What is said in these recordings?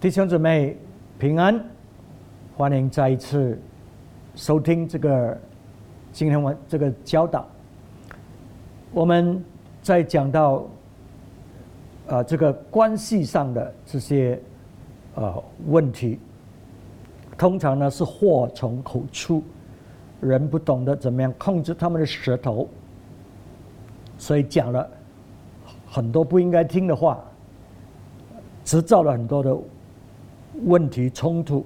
弟兄姊妹平安，欢迎再一次收听这个今天晚这个教导。我们在讲到啊这个关系上的这些呃问题，通常呢是祸从口出，人不懂得怎么样控制他们的舌头，所以讲了很多不应该听的话，制造了很多的。问题冲突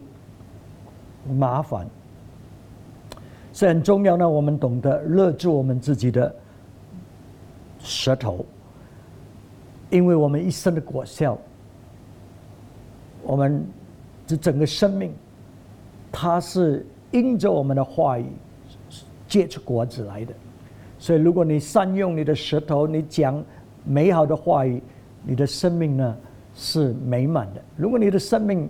麻烦，是很重要呢。我们懂得勒住我们自己的舌头，因为我们一生的果效，我们这整个生命，它是因着我们的话语结出果子来的。所以，如果你善用你的舌头，你讲美好的话语，你的生命呢是美满的。如果你的生命，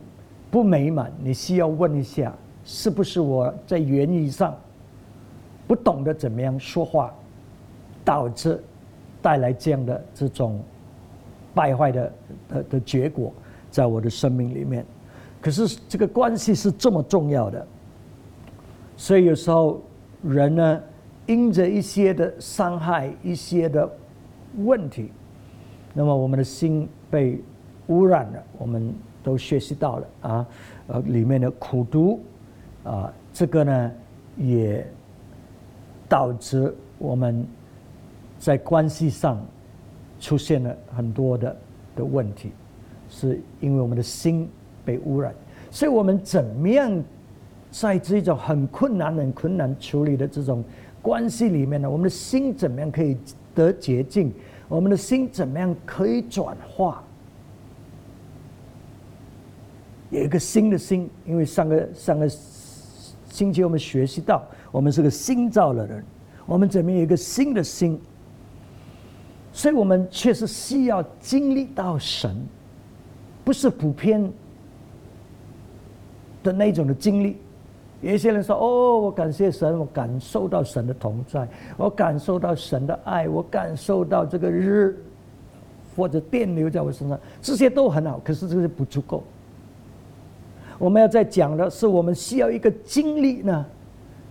不美满，你需要问一下，是不是我在言语上不懂得怎么样说话，导致带来这样的这种败坏的的的结果，在我的生命里面。可是这个关系是这么重要的，所以有时候人呢，因着一些的伤害、一些的问题，那么我们的心被污染了，我们。都学习到了啊，呃，里面的苦读啊，这个呢也导致我们在关系上出现了很多的的问题，是因为我们的心被污染，所以我们怎么样在这种很困难、很困难处理的这种关系里面呢？我们的心怎么样可以得洁净？我们的心怎么样可以转化？有一个新的心，因为上个上个星期我们学习到，我们是个新造的人，我们怎么有一个新的心？所以我们确实需要经历到神，不是普遍的那种的经历。有一些人说：“哦，我感谢神，我感受到神的同在，我感受到神的爱，我感受到这个日或者电流在我身上，这些都很好，可是这些不足够。”我们要在讲的是，我们需要一个经历呢，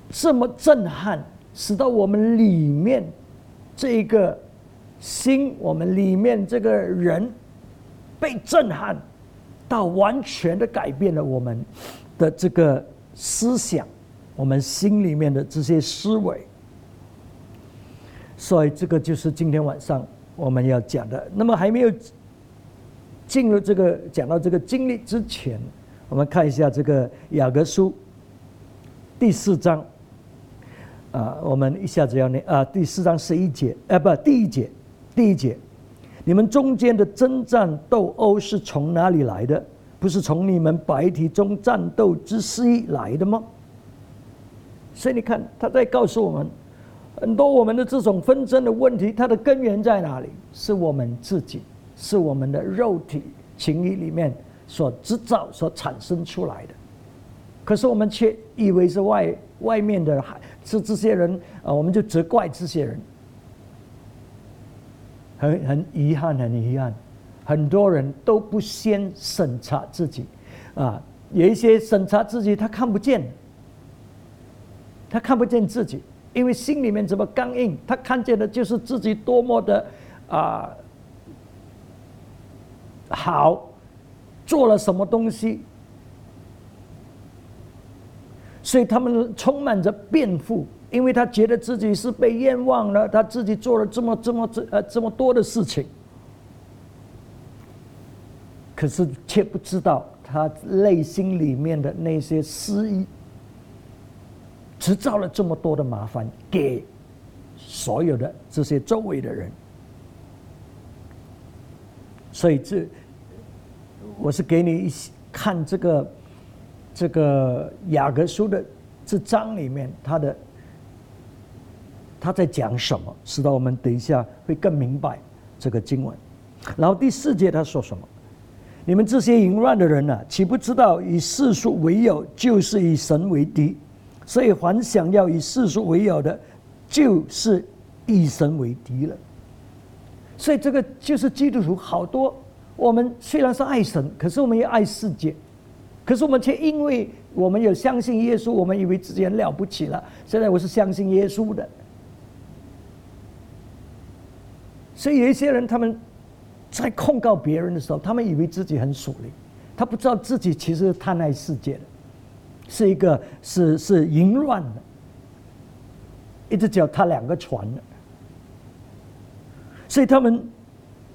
这么震撼，使到我们里面这一个心，我们里面这个人被震撼到完全的改变了我们的这个思想，我们心里面的这些思维。所以，这个就是今天晚上我们要讲的。那么，还没有进入这个讲到这个经历之前。我们看一下这个雅各书第四章，啊，我们一下子要念啊，第四章十一节，啊，不，第一节，第一节，你们中间的征战斗殴是从哪里来的？不是从你们白体中战斗之息来的吗？所以你看，他在告诉我们，很多我们的这种纷争的问题，它的根源在哪里？是我们自己，是我们的肉体情谊里面。所制造、所产生出来的，可是我们却以为是外外面的，是这些人啊，我们就责怪这些人。很很遗憾，很遗憾，很多人都不先审查自己，啊，有一些审查自己，他看不见，他看不见自己，因为心里面怎么刚硬，他看见的就是自己多么的啊好。做了什么东西？所以他们充满着辩护，因为他觉得自己是被冤枉了，他自己做了这么这么这呃这么多的事情，可是却不知道他内心里面的那些私意，制造了这么多的麻烦给所有的这些周围的人，所以这。我是给你一看这个这个雅各书的这章里面，他的他在讲什么，使得我们等一下会更明白这个经文。然后第四节他说什么？你们这些淫乱的人呐，岂不知道以世俗为友，就是以神为敌？所以凡想要以世俗为友的，就是以神为敌了。所以这个就是基督徒好多。我们虽然是爱神，可是我们也爱世界，可是我们却因为我们有相信耶稣，我们以为自己很了不起了。现在我是相信耶稣的，所以有一些人他们在控告别人的时候，他们以为自己很属灵，他不知道自己其实是贪爱世界的，是一个是是淫乱的，一直叫他两个船的，所以他们。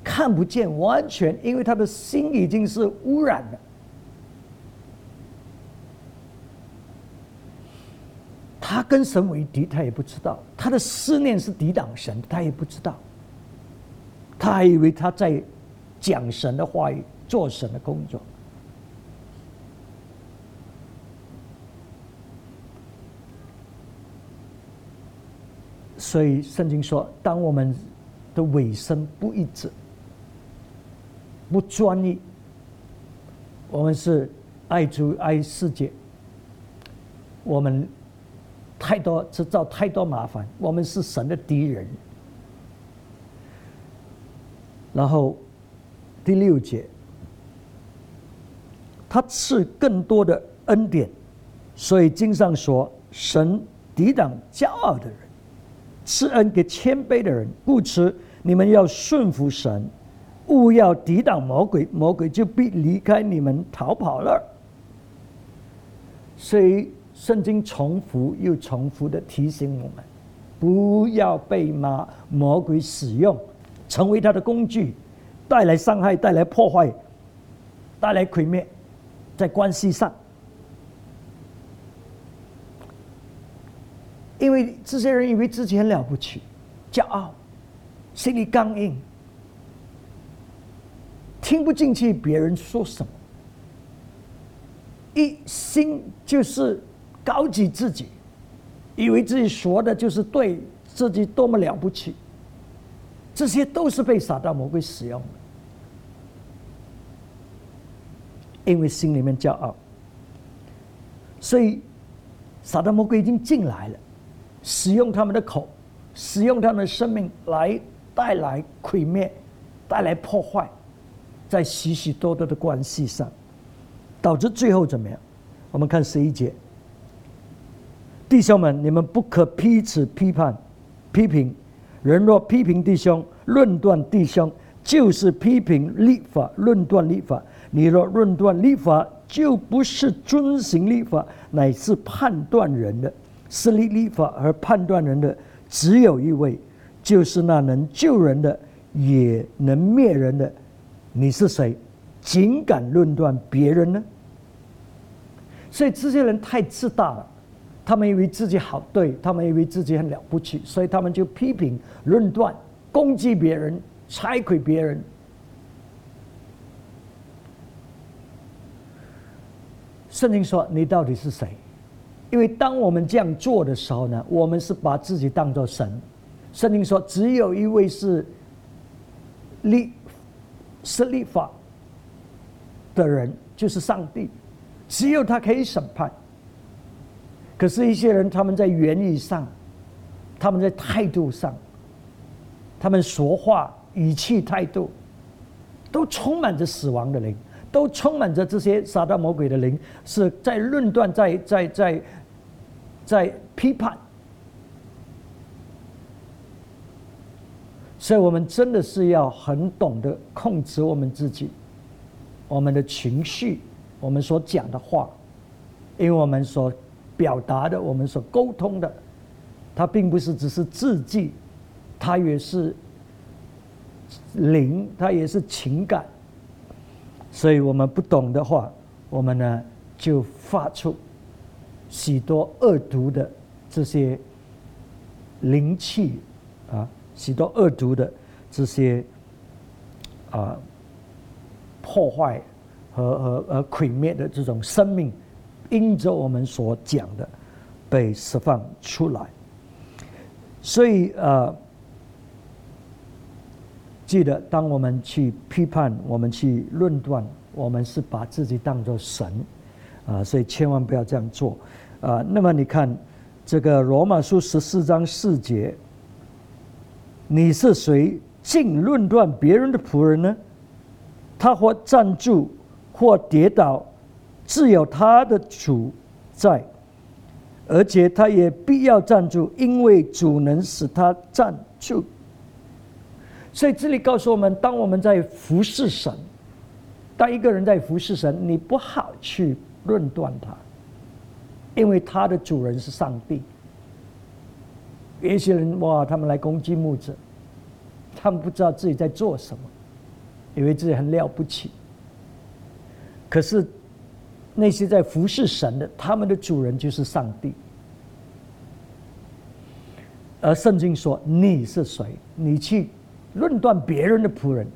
看不见，完全因为他的心已经是污染了。他跟神为敌，他也不知道；他的思念是抵挡神，他也不知道。他还以为他在讲神的话语，做神的工作。所以圣经说，当我们的尾声不一致。不专一，我们是爱主爱世界，我们太多制造太多麻烦，我们是神的敌人。然后第六节，他赐更多的恩典，所以经上说，神抵挡骄傲的人，赐恩给谦卑的人。故此，你们要顺服神。勿要抵挡魔鬼，魔鬼就必离开你们逃跑了。所以圣经重复又重复的提醒我们，不要被魔魔鬼使用，成为他的工具，带来伤害、带来破坏、带来毁灭，在关系上，因为这些人以为自己很了不起，骄傲，心里刚硬。听不进去别人说什么，一心就是高举自己，以为自己说的就是对自己多么了不起，这些都是被撒旦魔鬼使用的，因为心里面骄傲，所以撒旦魔鬼已经进来了，使用他们的口，使用他们的生命来带来毁灭，带来破坏。在许许多多的关系上，导致最后怎么样？我们看十一节，弟兄们，你们不可彼此批判、批评。人若批评弟兄、论断弟兄，就是批评立法、论断立法。你若论断立法，就不是遵行立法，乃是判断人的。是立立法和判断人的，只有一位，就是那能救人的，也能灭人的。你是谁？竟敢论断别人呢？所以这些人太自大了，他们以为自己好对，他们以为自己很了不起，所以他们就批评、论断、攻击别人、拆毁别人。圣经说：“你到底是谁？”因为当我们这样做的时候呢，我们是把自己当做神。圣经说：“只有一位是立。”是立法的人就是上帝，只有他可以审判。可是，一些人他们在言语上，他们在态度上，他们说话语气态度，都充满着死亡的灵，都充满着这些撒旦魔鬼的灵，是在论断，在在在在批判。所以我们真的是要很懂得控制我们自己，我们的情绪，我们所讲的话，因为我们所表达的，我们所沟通的，它并不是只是字迹，它也是灵，它也是情感。所以我们不懂的话，我们呢就发出许多恶毒的这些灵气啊。许多恶毒的这些啊破坏和和和毁灭的这种生命，因着我们所讲的被释放出来。所以呃，记得当我们去批判、我们去论断，我们是把自己当作神啊，所以千万不要这样做啊。那么你看这个罗马书十四章四节。你是谁竟论断别人的仆人呢？他或站住，或跌倒，自有他的主在，而且他也必要站住，因为主能使他站住。所以这里告诉我们，当我们在服侍神，当一个人在服侍神，你不好去论断他，因为他的主人是上帝。有些人哇，他们来攻击牧者，他们不知道自己在做什么，以为自己很了不起。可是那些在服侍神的，他们的主人就是上帝。而圣经说：“你是谁？你去论断别人的仆人？”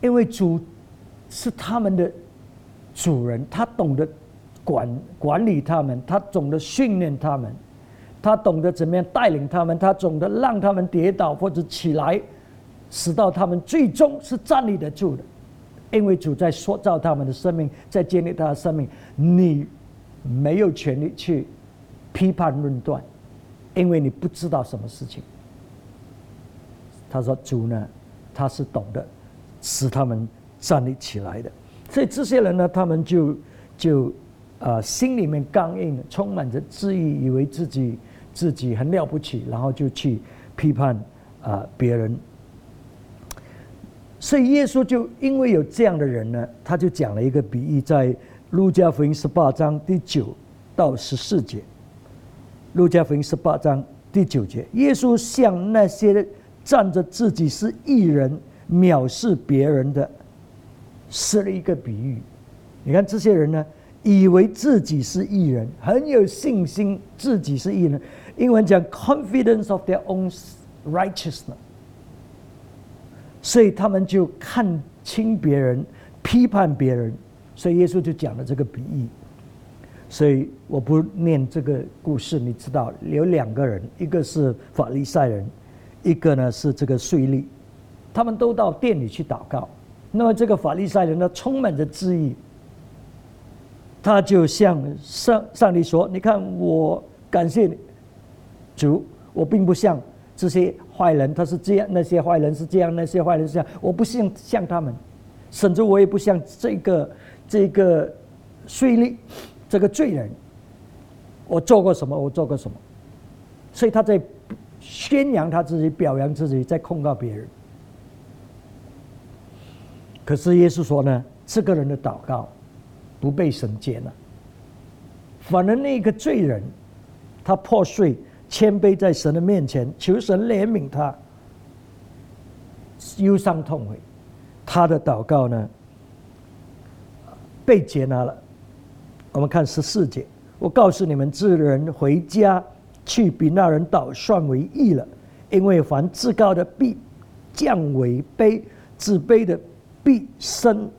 因为主是他们的主人，他懂得。管管理他们，他懂得训练他们，他懂得怎么样带领他们，他懂得让他们跌倒或者起来，使到他们最终是站立得住的。因为主在塑造他们的生命，在建立他的生命，你没有权利去批判论断，因为你不知道什么事情。他说：“主呢，他是懂得使他们站立起来的。”所以这些人呢，他们就就。啊，心里面刚硬，充满着自意，以为自己自己很了不起，然后就去批判啊别人。所以耶稣就因为有这样的人呢，他就讲了一个比喻，在路加福音十八章第九到十四节。路加福音十八章第九节，耶稣向那些站着自己是艺人、藐视别人的，施了一个比喻。你看这些人呢？以为自己是艺人，很有信心，自己是艺人。英文讲 confidence of their own righteousness，所以他们就看清别人，批判别人。所以耶稣就讲了这个比喻。所以我不念这个故事，你知道有两个人，一个是法利赛人，一个呢是这个税吏，他们都到店里去祷告。那么这个法利赛人呢，充满着质疑。他就向上上帝说：“你看，我感谢你，主，我并不像这些坏人，他是这样；那些坏人是这样，那些坏人是这样。我不像像他们，甚至我也不像这个这个税吏，这个罪人。我做过什么？我做过什么？所以他在宣扬他自己，表扬自己，在控告别人。可是耶稣说呢，这个人的祷告。”不被神接纳，反而那个罪人，他破碎、谦卑在神的面前，求神怜悯他，忧伤痛悔，他的祷告呢被接纳了。我们看十四节，我告诉你们，这人回家去，比那人倒算为义了，因为凡自高的必降为卑，自卑的必升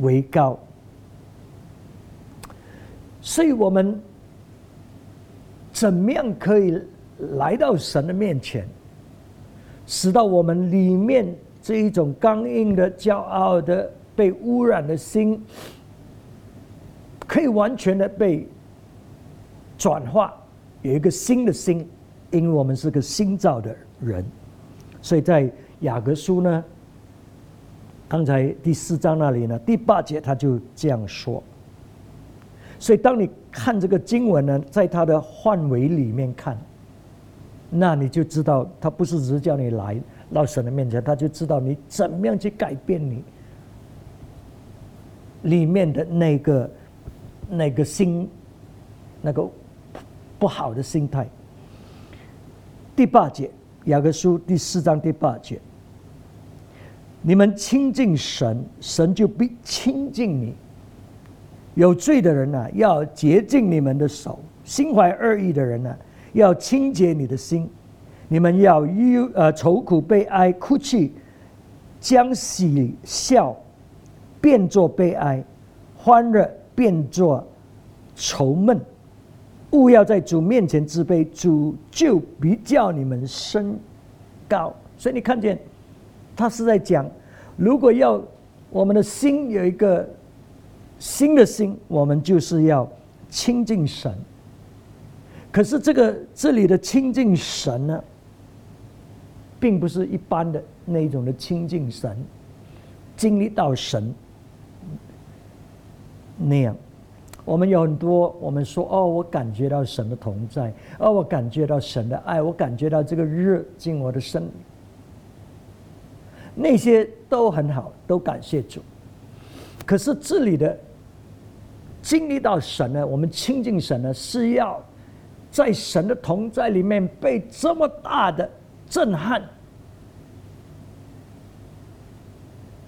为高。所以我们怎么样可以来到神的面前，使到我们里面这一种刚硬的、骄傲的、被污染的心，可以完全的被转化，有一个新的心，因为我们是个新造的人。所以在雅各书呢，刚才第四章那里呢，第八节他就这样说。所以，当你看这个经文呢，在它的范围里面看，那你就知道，他不是只是叫你来到神的面前，他就知道你怎么样去改变你里面的那个那个心，那个不好的心态。第八节，雅各书第四章第八节，你们亲近神，神就必亲近你。有罪的人呢，要洁净你们的手；心怀恶意的人呢，要清洁你的心。你们要忧呃愁苦悲哀哭泣，将喜笑变作悲哀，欢乐变作愁闷。勿要在主面前自卑，主就必叫你们升高。所以你看见，他是在讲，如果要我们的心有一个。新的心，我们就是要亲近神。可是这个这里的亲近神呢，并不是一般的那种的亲近神，经历到神那样。我们有很多，我们说哦，我感觉到神的同在，哦，我感觉到神的爱，我感觉到这个热进我的身，那些都很好，都感谢主。可是这里的经历到神呢，我们亲近神呢，是要在神的同在里面被这么大的震撼，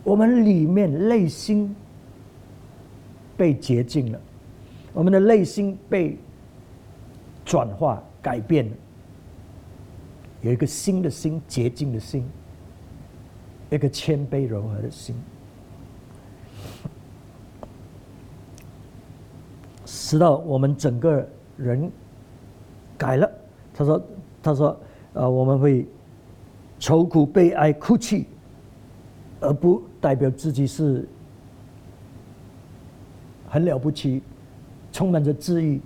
我们里面内心被洁净了。我们的内心被转化、改变了，有一个新的心、洁净的心，一个谦卑柔和的心，使到我们整个人改了。他说：“他说，呃，我们会愁苦、悲哀、哭泣，而不代表自己是很了不起。”充满着治愈，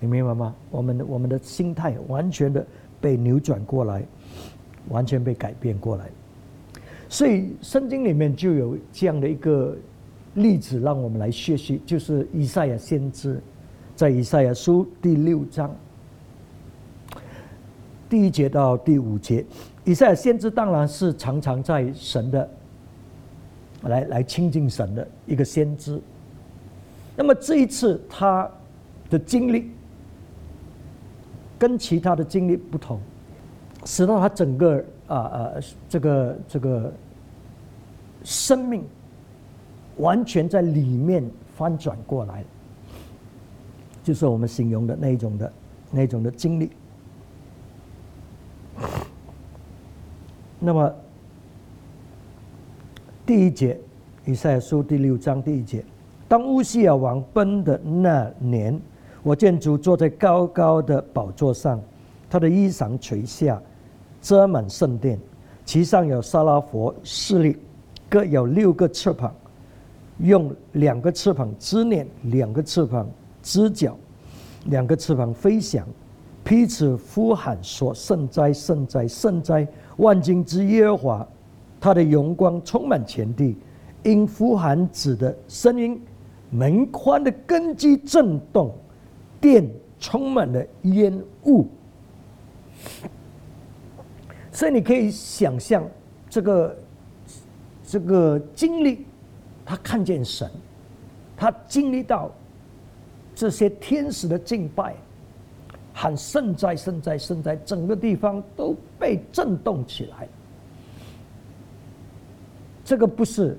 你明白吗？我们的我们的心态完全的被扭转过来，完全被改变过来。所以圣经里面就有这样的一个例子，让我们来学习，就是以赛亚先知在以赛亚书第六章第一节到第五节，以赛亚先知当然是常常在神的来来亲近神的一个先知。那么这一次他的经历跟其他的经历不同，使到他整个啊啊这个这个生命完全在里面翻转过来，就是我们形容的那种的那种的经历。那么第一节，以赛亚书第六章第一节。当乌西亚王崩的那年，我见主坐在高高的宝座上，他的衣裳垂下，遮满圣殿，其上有沙拉佛势力，各有六个翅膀，用两个翅膀支念，两个翅膀支脚，两个翅膀飞翔，彼此呼喊说：“圣哉，圣哉，圣哉！万军之耶和华，他的荣光充满全地。”因呼喊子的声音。门框的根基震动，电充满了烟雾，所以你可以想象这个这个经历，他看见神，他经历到这些天使的敬拜，喊圣哉圣哉圣哉，整个地方都被震动起来。这个不是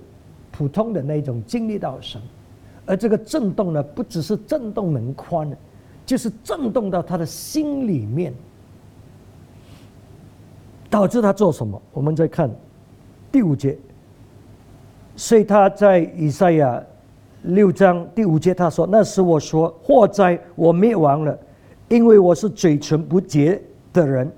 普通的那种经历到神。而这个震动呢，不只是震动门框，就是震动到他的心里面，导致他做什么？我们再看第五节，所以他在以赛亚六章第五节他说：“那时我说祸灾，我灭亡了，因为我是嘴唇不洁的人，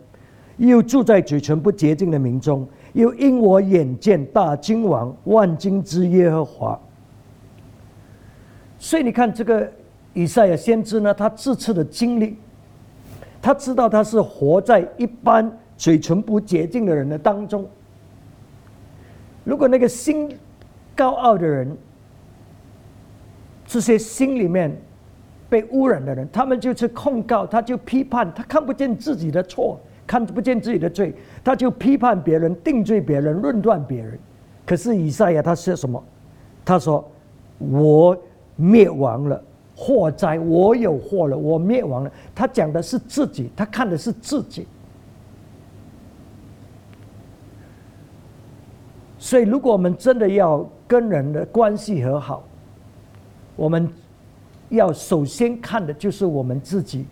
又住在嘴唇不洁净的民中，又因我眼见大君王万金之耶和华。”所以你看，这个以赛亚先知呢，他这次的经历，他知道他是活在一般嘴唇不洁净的人的当中。如果那个心高傲的人，这些心里面被污染的人，他们就去控告，他就批判，他看不见自己的错，看不见自己的罪，他就批判别人、定罪别人、论断别人。可是以赛亚他说什么？他说：“我。”灭亡了，祸灾！我有祸了，我灭亡了。他讲的是自己，他看的是自己。所以，如果我们真的要跟人的关系和好，我们要首先看的就是我们自己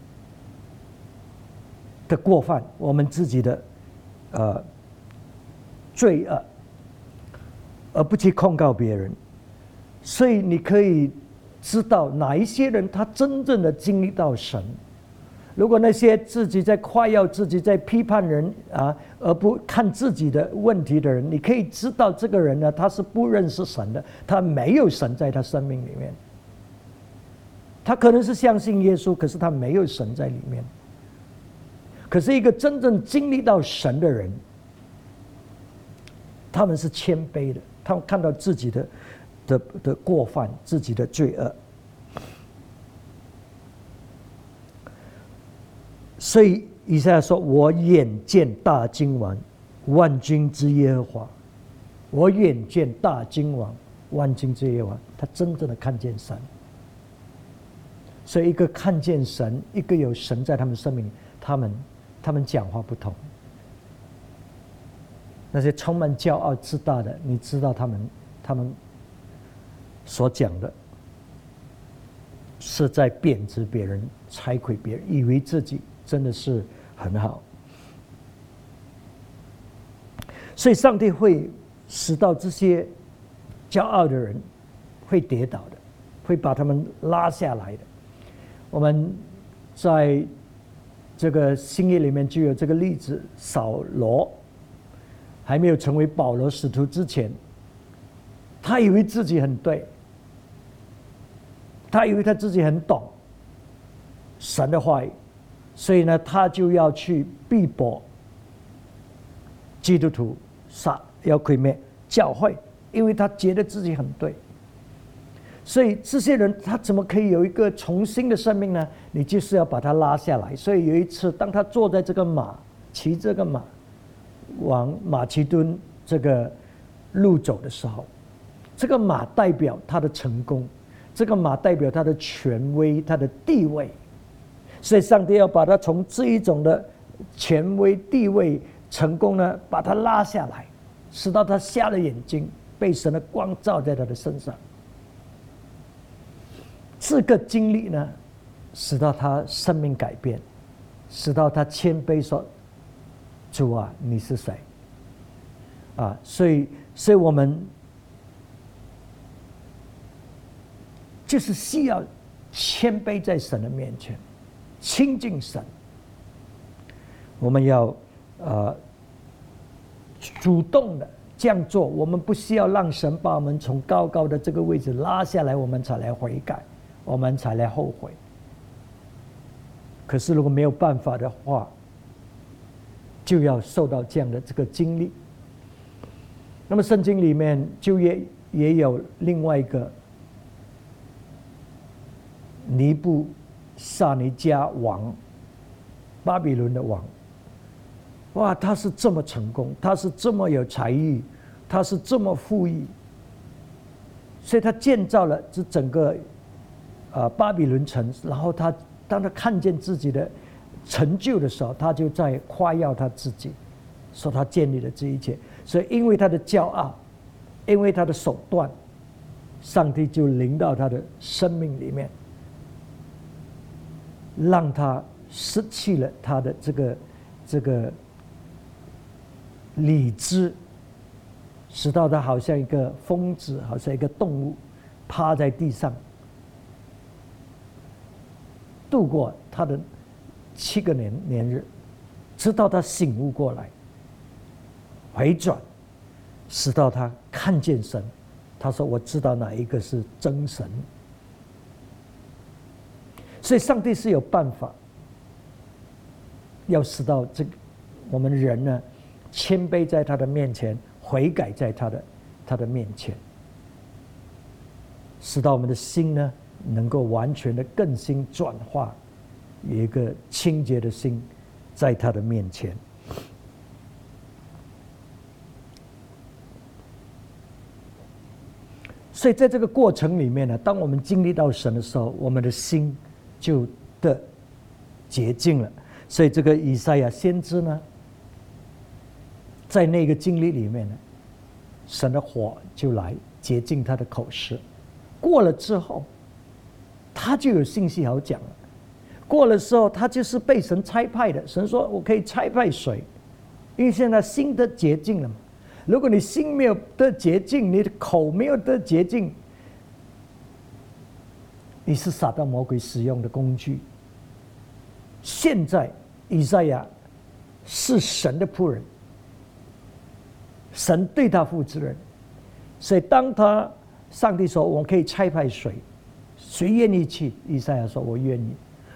的过犯，我们自己的呃罪恶，而不去控告别人。所以，你可以。知道哪一些人他真正的经历到神？如果那些自己在夸耀自己、在批判人啊，而不看自己的问题的人，你可以知道这个人呢，他是不认识神的，他没有神在他生命里面。他可能是相信耶稣，可是他没有神在里面。可是一个真正经历到神的人，他们是谦卑的，他们看到自己的的的过犯，自己的罪恶。所以以赛亚说：“我眼见大金王，万军之耶和华。我眼见大金王，万军之耶和华。他真正的看见神。所以，一个看见神，一个有神在他们生命，他们他们讲话不同。那些充满骄傲自大的，你知道他们他们所讲的，是在贬值别人、拆毁别人，以为自己。”真的是很好，所以上帝会使到这些骄傲的人会跌倒的，会把他们拉下来的。我们在这个新约里面就有这个例子：扫罗还没有成为保罗使徒之前，他以为自己很对，他以为他自己很懂神的话语。所以呢，他就要去逼迫基督徒，杀要毁灭教会，因为他觉得自己很对。所以这些人他怎么可以有一个重新的生命呢？你就是要把他拉下来。所以有一次，当他坐在这个马，骑这个马往马其顿这个路走的时候，这个马代表他的成功，这个马代表他的权威，他的地位。所以，上帝要把他从这一种的权威地位、成功呢，把他拉下来，使到他瞎了眼睛，被神的光照在他的身上。这个经历呢，使到他生命改变，使到他谦卑说：“主啊，你是谁？”啊，所以，所以我们就是需要谦卑在神的面前。亲近神，我们要呃主动的这样做。我们不需要让神把我们从高高的这个位置拉下来，我们才来悔改，我们才来后悔。可是如果没有办法的话，就要受到这样的这个经历。那么圣经里面就也也有另外一个尼布。萨尼加王，巴比伦的王，哇，他是这么成功，他是这么有才艺，他是这么富裕，所以他建造了这整个啊巴比伦城。然后他当他看见自己的成就的时候，他就在夸耀他自己，说他建立了这一切。所以因为他的骄傲，因为他的手段，上帝就临到他的生命里面。让他失去了他的这个这个理智，使到他好像一个疯子，好像一个动物，趴在地上度过他的七个年年日，直到他醒悟过来，回转，使到他看见神，他说：“我知道哪一个是真神。”所以，上帝是有办法，要使到这个我们人呢，谦卑在他的面前，悔改在他的他的面前，使到我们的心呢，能够完全的更新转化，有一个清洁的心，在他的面前。所以，在这个过程里面呢，当我们经历到神的时候，我们的心。就的洁净了，所以这个以赛亚先知呢，在那个经历里面呢，神的火就来洁净他的口实，过了之后，他就有信息好讲了。过了之后，他就是被神差派的。神说我可以差派水，因为现在心得洁净了嘛。如果你心没有得洁净，你的口没有得洁净。你是撒旦魔鬼使用的工具。现在以赛亚是神的仆人，神对他负责任，所以当他上帝说我可以差派谁，谁愿意去？以赛亚说我愿意，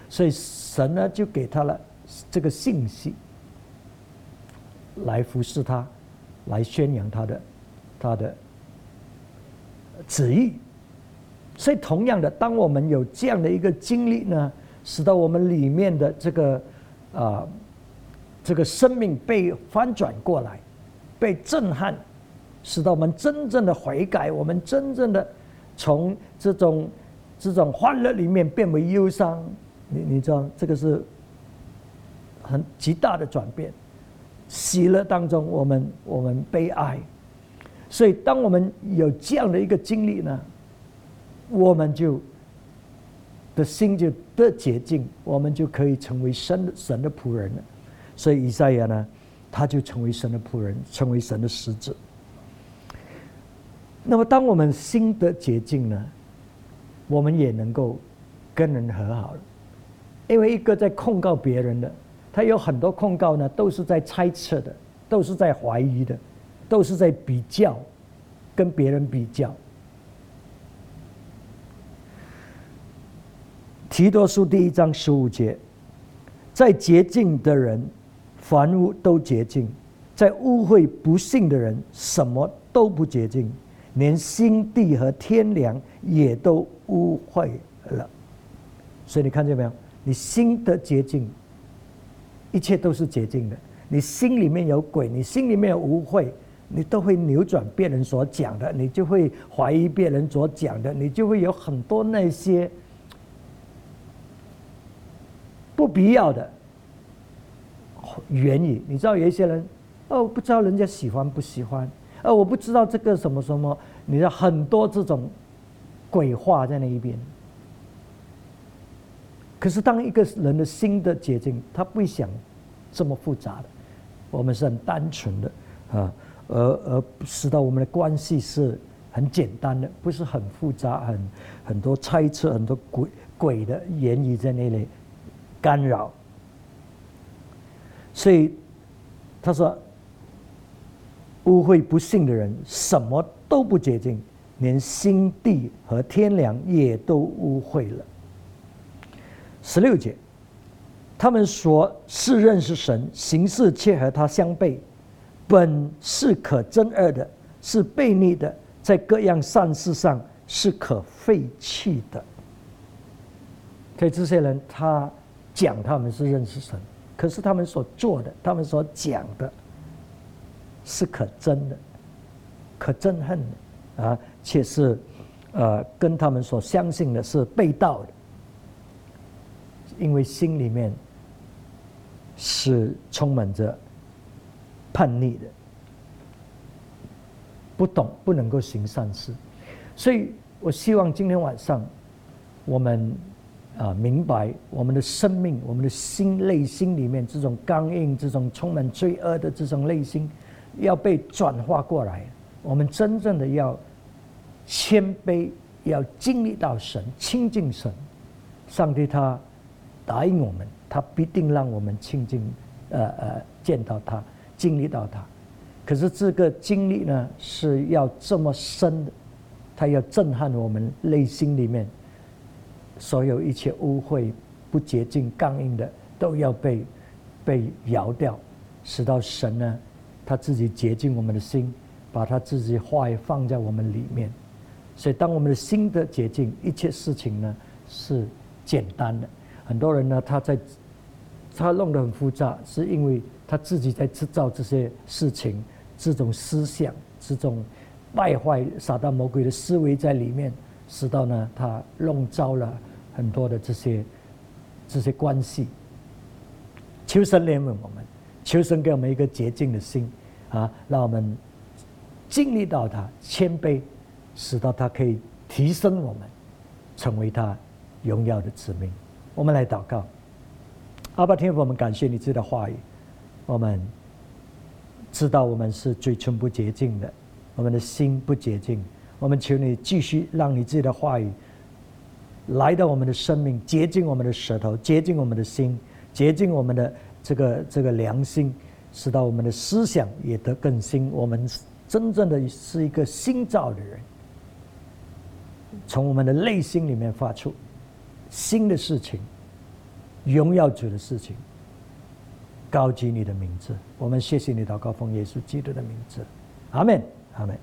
所以神呢就给他了这个信息，来服侍他，来宣扬他的他的旨意。所以，同样的，当我们有这样的一个经历呢，使得我们里面的这个啊这个生命被翻转过来，被震撼，使得我们真正的悔改，我们真正的从这种这种欢乐里面变为忧伤。你你知道，这个是很极大的转变。喜乐当中，我们我们悲哀，所以当我们有这样的一个经历呢，我们就的心就得洁净，我们就可以成为神神的仆人了。所以以赛亚呢，他就成为神的仆人，成为神的使者。那么，当我们心得洁净呢，我们也能够跟人和好了。因为一个在控告别人的。他有很多控告呢，都是在猜测的，都是在怀疑的，都是在比较，跟别人比较。提多书第一章十五节，在洁净的人，凡物都洁净；在污秽不幸的人，什么都不洁净，连心地和天良也都污秽了。所以你看见没有？你心的洁净。一切都是洁净的。你心里面有鬼，你心里面有污秽，你都会扭转别人所讲的，你就会怀疑别人所讲的，你就会有很多那些不必要的原因。你知道有一些人哦，不知道人家喜欢不喜欢，哦，我不知道这个什么什么，你知道很多这种鬼话在那一边。可是，当一个人的心的洁净，他不想这么复杂的。我们是很单纯的啊，而而使到我们的关系是很简单的，不是很复杂，很很多猜测，很多鬼鬼的言语在那里干扰。所以他说：“污秽不幸的人，什么都不洁净，连心地和天良也都污秽了。”十六节，他们说是认识神，行事却和他相悖，本是可憎恶的，是悖逆的，在各样善事上是可废弃的。所以这些人，他讲他们是认识神，可是他们所做的，他们所讲的，是可憎的，可憎恨的啊，且是呃，跟他们所相信的是背道的。因为心里面是充满着叛逆的，不懂不能够行善事，所以我希望今天晚上我们啊明白我们的生命，我们的心内心里面这种刚硬、这种充满罪恶的这种内心，要被转化过来。我们真正的要谦卑，要经历到神，亲近神，上帝他。答应我们，他必定让我们亲近，呃呃，见到他，经历到他。可是这个经历呢，是要这么深的，他要震撼我们内心里面所有一切污秽、不洁净、刚硬的，都要被被摇掉，使到神呢，他自己洁净我们的心，把他自己话语放在我们里面。所以，当我们的心的洁净，一切事情呢是简单的。很多人呢，他在他弄得很复杂，是因为他自己在制造这些事情，这种思想，这种败坏撒旦魔鬼的思维在里面，使到呢他弄糟了很多的这些这些关系。求神怜悯我们，求神给我们一个洁净的心啊，让我们经历到他谦卑，使到他可以提升我们，成为他荣耀的子民。我们来祷告，阿爸天父，我们感谢你自己的话语。我们知道我们是嘴唇不洁净的，我们的心不洁净。我们求你继续让你自己的话语来到我们的生命，接近我们的舌头，接近我们的心，接近我们的这个这个良心，使到我们的思想也得更新。我们真正的是一个新造的人，从我们的内心里面发出。新的事情，荣耀主的事情，高举你的名字。我们谢谢你，祷告奉耶稣基督的名字，阿门，阿门。